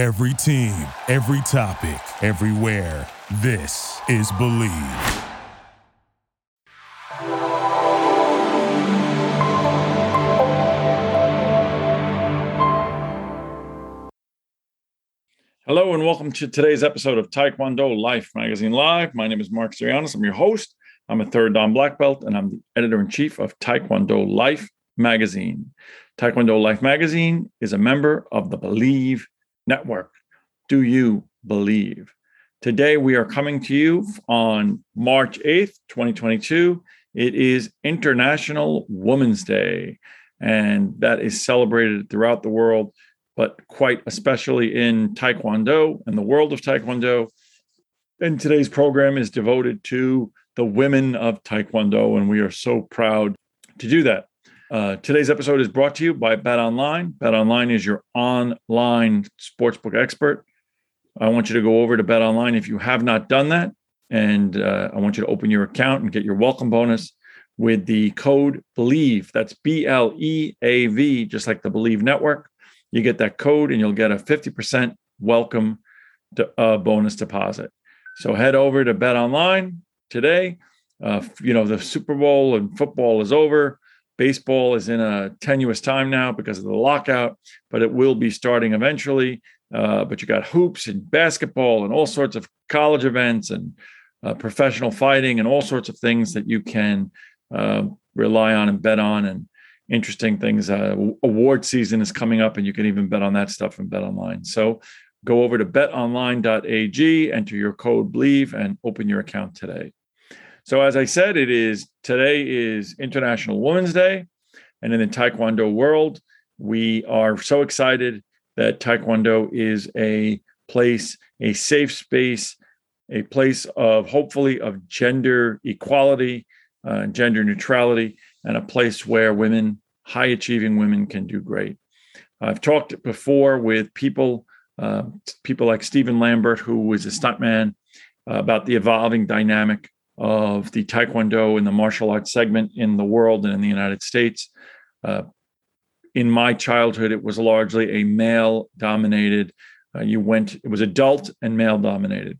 Every team, every topic, everywhere. This is Bleav. Hello and welcome to today's episode of Taekwondo Life Magazine Live. My name is Mark Sirianis. I'm your host. I'm a third Dan black belt and I'm the editor in chief of Taekwondo Life Magazine. Taekwondo Life Magazine is a member of the Bleav Network. Do you believe? Today we are coming to you on March 8th, 2022. It is International Women's Day, and that is celebrated throughout the world but quite especially in Taekwondo and the world of Taekwondo. And today's program is devoted to the women of Taekwondo, and we are so proud to do that. Uh, today's episode is brought to you by Bet Online. Bet Online is your online sportsbook expert. I want you to go over to Bet Online if you have not done that, and uh, I want you to open your account and get your welcome bonus with the code BLEAV. That's B L E A V, just like the Bleav Network you get that code and you'll get a 50% welcome to, uh, bonus deposit. So head over to Bet Online today. Uh, you know, the Super Bowl and football is over. Baseball is in a tenuous time now because of the lockout, but it will be starting eventually. Uh, but you got hoops and basketball and all sorts of college events and uh, professional fighting and all sorts of things that you can uh, rely on and bet on. And interesting things. Uh, award season is coming up, and you can even bet on that stuff and bet online. So go over to betonline.ag, enter your code BLEAV, and open your account today. So as I said, it is today is International Women's Day, and in the Taekwondo world, we are so excited that Taekwondo is a place, a safe space, a place of hopefully of gender equality, uh, gender neutrality, and a place where women, high achieving women, can do great. I've talked before with people, uh, people like Stephen Lambert, who was a stuntman, uh, about the evolving dynamic of the Taekwondo and the martial arts segment in the world and in the United States. Uh, in my childhood, it was largely a male dominated. Uh, you went, it was adult and male dominated.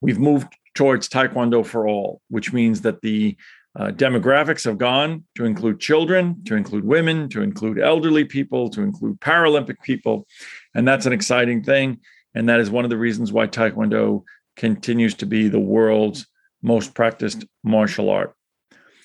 We've moved towards Taekwondo for all, which means that the uh, demographics have gone to include children, to include women, to include elderly people, to include Paralympic people. And that's an exciting thing. And that is one of the reasons why Taekwondo continues to be the world's most practiced martial art.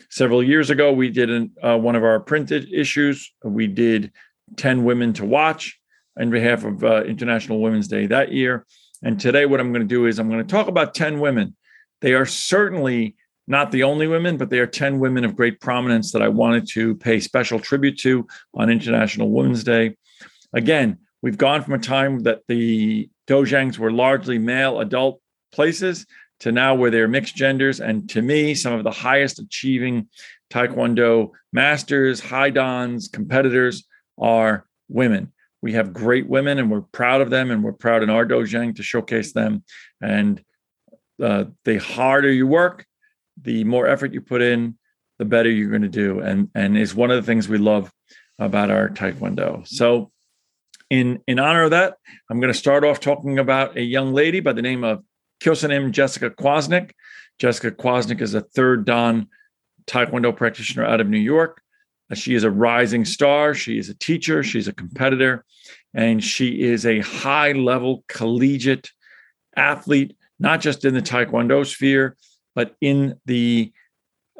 Several years ago, we did an, uh, one of our printed issues. We did 10 Women to Watch on behalf of uh, International Women's Day that year. And today, what I'm going to do is I'm going to talk about 10 women. They are certainly not the only women, but they are 10 women of great prominence that I wanted to pay special tribute to on International Women's Day. Again, we've gone from a time that the dojangs were largely male adult places to now where they're mixed genders. And to me, some of the highest achieving Taekwondo masters, high Dans competitors are women. We have great women and we're proud of them and we're proud in our dojang to showcase them. And uh, the harder you work, the more effort you put in, the better you're going to do. And and is one of the things we love about our Taekwondo. So in in honor of that, I'm going to start off talking about a young lady by the name of Kyosanim Jessica Kwasnik. Jessica Kwasnik is a third Dan Taekwondo practitioner out of New York. Uh, she is a rising star. She is a teacher. She's a competitor, and she is a high level collegiate athlete, not just in the Taekwondo sphere, but in the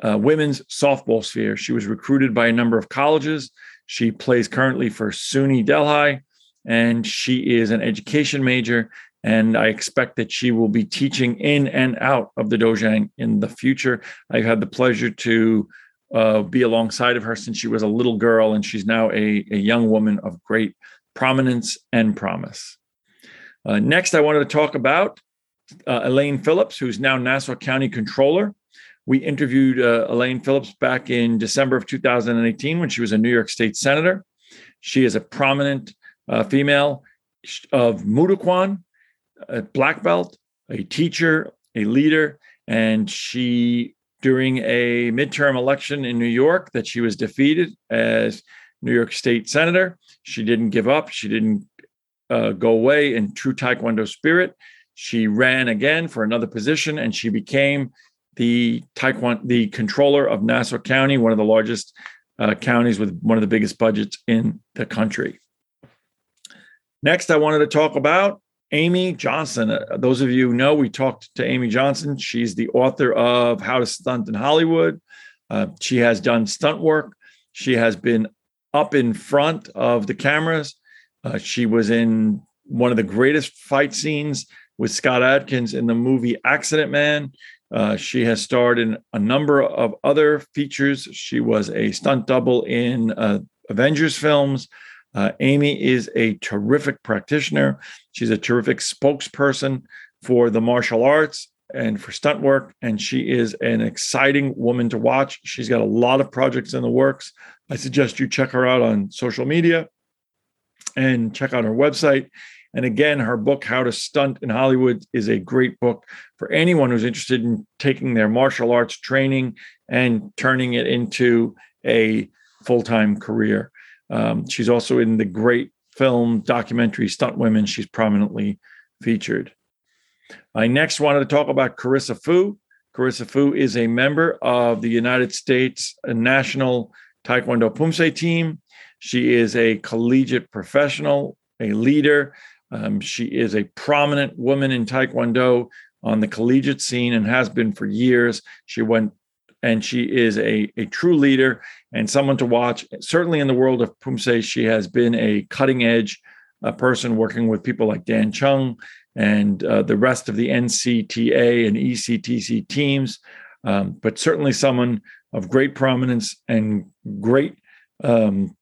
uh, women's softball sphere. She was recruited by a number of colleges. She plays currently for SUNY Delhi, and she is an education major. And I expect that she will be teaching in and out of the Dojang in the future. I've had the pleasure to uh, be alongside of her since she was a little girl, and she's now a, a young woman of great prominence and promise. Uh, next, I wanted to talk about uh, Elaine Phillips, who's now Nassau County Controller. We interviewed uh, Elaine Phillips back in December of 2018 when she was a New York State Senator. She is a prominent uh, female of Kwan, a black belt, a teacher, a leader, and she, during a midterm election in New York, that she was defeated as New York State Senator. She didn't give up. She didn't uh, go away in true Taekwondo spirit. She ran again for another position, and she became the Taekwondo, the controller of Nassau County, one of the largest uh, counties with one of the biggest budgets in the country. Next, I wanted to talk about Amy Johnson. Uh, those of you know, we talked to Amy Johnson. She's the author of How to Stunt in Hollywood. Uh, she has done stunt work. She has been up in front of the cameras. Uh, she was in one of the greatest fight scenes with Scott Adkins in the movie Accident Man. Uh, she has starred in a number of other features. She was a stunt double in uh, Avengers films. Uh, Amy is a terrific practitioner. She's a terrific spokesperson for the martial arts and for stunt work. And she is an exciting woman to watch. She's got a lot of projects in the works. I suggest you check her out on social media and check out her website. And again, her book, How to Stunt in Hollywood, is a great book for anyone who's interested in taking their martial arts training and turning it into a full time career. Um, she's also in the great film documentary Stunt Women. She's prominently featured. I next wanted to talk about Carissa Fu. Carissa Fu is a member of the United States National Taekwondo Pumse team. She is a collegiate professional, a leader. Um, she is a prominent woman in Taekwondo on the collegiate scene and has been for years. She went and she is a, a true leader and someone to watch. Certainly in the world of Pumse, she has been a cutting edge uh, person working with people like Dan Chung and uh, the rest of the NCTA and ECTC teams, um, but certainly someone of great prominence and great um,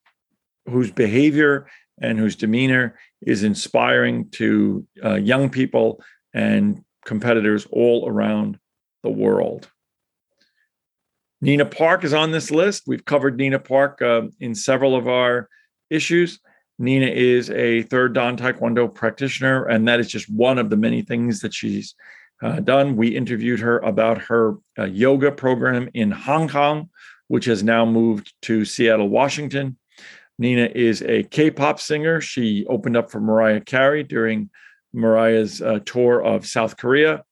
whose behavior and whose demeanor is inspiring to uh, young people and competitors all around the world. Nina Park is on this list. We've covered Nina Park uh, in several of our issues. Nina is a third Dan Taekwondo practitioner, and that is just one of the many things that she's uh, done. We interviewed her about her uh, yoga program in Hong Kong, which has now moved to Seattle, Washington. Nina is a K pop singer. She opened up for Mariah Carey during Mariah's uh, tour of South Korea.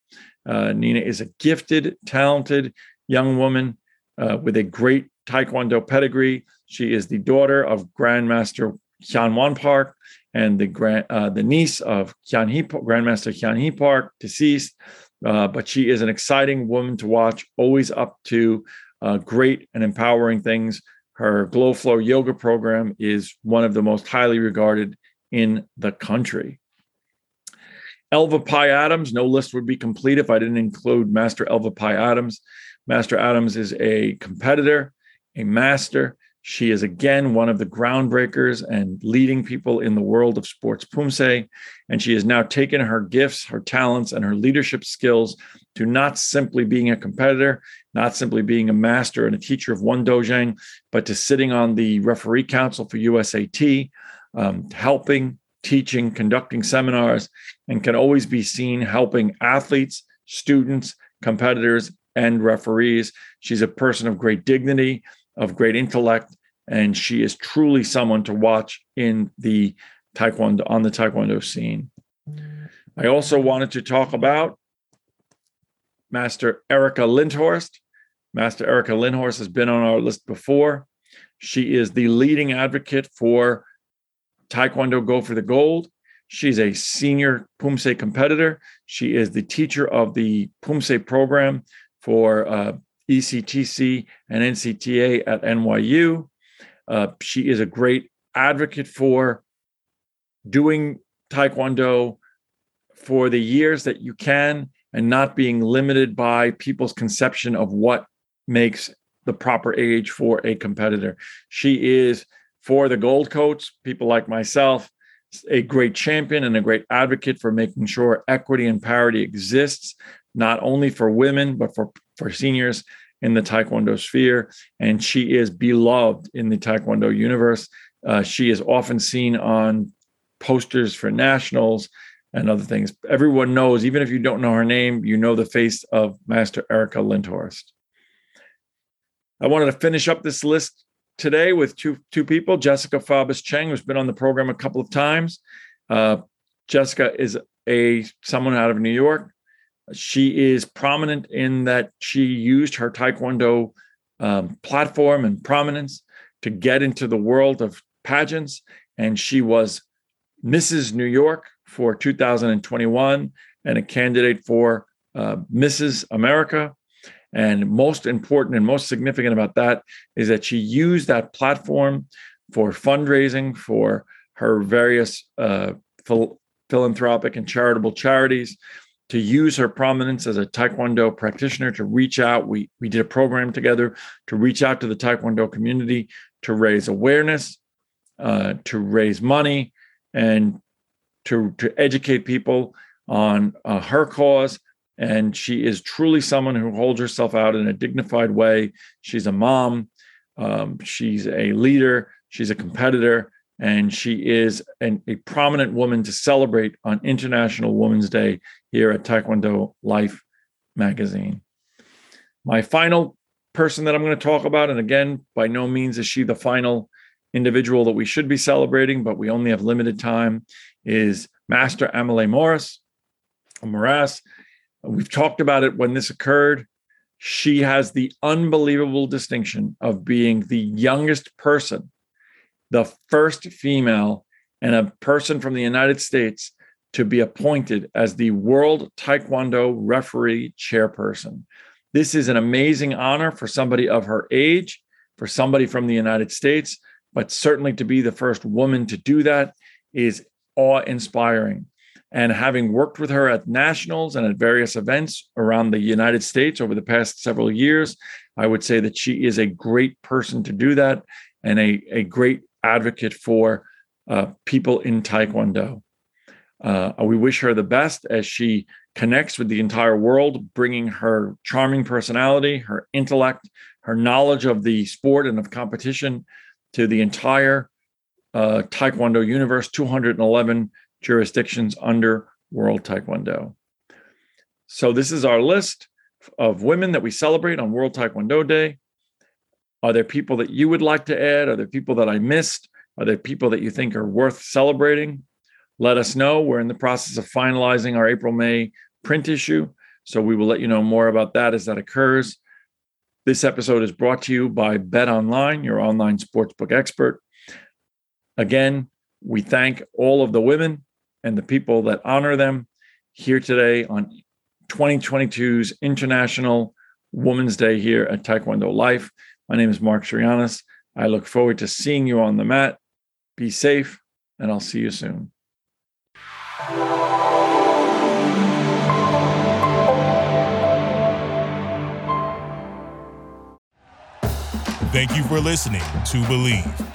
Uh, Nina is a gifted, talented young woman uh, with a great Taekwondo pedigree. She is the daughter of Grandmaster Hyun Won Park and the grand, uh, the niece of Hyun Hee, Grandmaster Hyun Hee Park, deceased. Uh, but she is an exciting woman to watch, always up to uh, great and empowering things. Her Glow Flow yoga program is one of the most highly regarded in the country. Elva Pi Adams, no list would be complete if I didn't include Master Elva Pi Adams. Master Adams is a competitor, a master. She is again one of the groundbreakers and leading people in the world of sports pumse. And she has now taken her gifts, her talents, and her leadership skills to not simply being a competitor, not simply being a master and a teacher of one dojang, but to sitting on the referee council for USAT, um, helping, teaching, conducting seminars, and can always be seen helping athletes, students, competitors, and referees. She's a person of great dignity, of great intellect, and she is truly someone to watch in the taekwondo on the taekwondo scene. I also wanted to talk about Master Erica Lindhorst. Master Erica Lindhorst has been on our list before. She is the leading advocate for Taekwondo Go for the Gold. She's a senior Pumse competitor. She is the teacher of the Pumse program for uh, ECTC and NCTA at NYU. Uh, she is a great advocate for doing Taekwondo for the years that you can and not being limited by people's conception of what makes the proper age for a competitor. She is for the Gold Coats, people like myself, a great champion and a great advocate for making sure equity and parity exists not only for women, but for, for seniors in the Taekwondo sphere. And she is beloved in the Taekwondo universe. Uh, she is often seen on posters for nationals and other things. Everyone knows, even if you don't know her name, you know the face of Master Erica Lindhorst. I wanted to finish up this list today with two two people. Jessica Fabus Cheng, who's been on the program a couple of times. Uh, Jessica is a someone out of New York. She is prominent in that she used her Taekwondo um, platform and prominence to get into the world of pageants, and she was Mrs. New York for 2021 and a candidate for uh, Mrs. America. And most important and most significant about that is that she used that platform for fundraising for her various uh, phil- philanthropic and charitable charities to use her prominence as a taekwondo practitioner to reach out. We we did a program together to reach out to the taekwondo community to raise awareness uh, to raise money and to to educate people on uh, her cause and she is truly someone who holds herself out in a dignified way. She's a mom. Um, she's a leader. She's a competitor. And she is an, a prominent woman to celebrate on international women's day here at taekwondo life magazine. My final person that i'm going to talk about and again by no means is she the final individual that we should be celebrating but we only have limited time is master Amelie morris Morass. We've talked about it when this occurred. She has the unbelievable distinction of being the youngest person, the first female, and a person from the United States to be appointed as the World Taekwondo Referee Chairperson. This is an amazing honor for somebody of her age, for somebody from the United States, but certainly to be the first woman to do that is awe inspiring. And having worked with her at nationals and at various events around the United States over the past several years, I would say that she is a great person to do that and a, a great advocate for uh, people in Taekwondo. Uh, we wish her the best as she connects with the entire world, bringing her charming personality, her intellect, her knowledge of the sport and of competition to the entire uh, Taekwondo universe, 211 jurisdictions under World Taekwondo. So, this is our list of women that we celebrate on World Taekwondo Day. Are there people that you would like to add? Are there people that I missed? Are there people that you think are worth celebrating? Let us know. We're in the process of finalizing our April May print issue. So we will let you know more about that as that occurs. This episode is brought to you by Bet Online, your online sportsbook expert. Again, we thank all of the women and the people that honor them here today on 2022's International Women's Day here at Taekwondo Life. My name is Mark Shrianis. I look forward to seeing you on the mat. Be safe, and I'll see you soon. Thank you for listening to Bleav.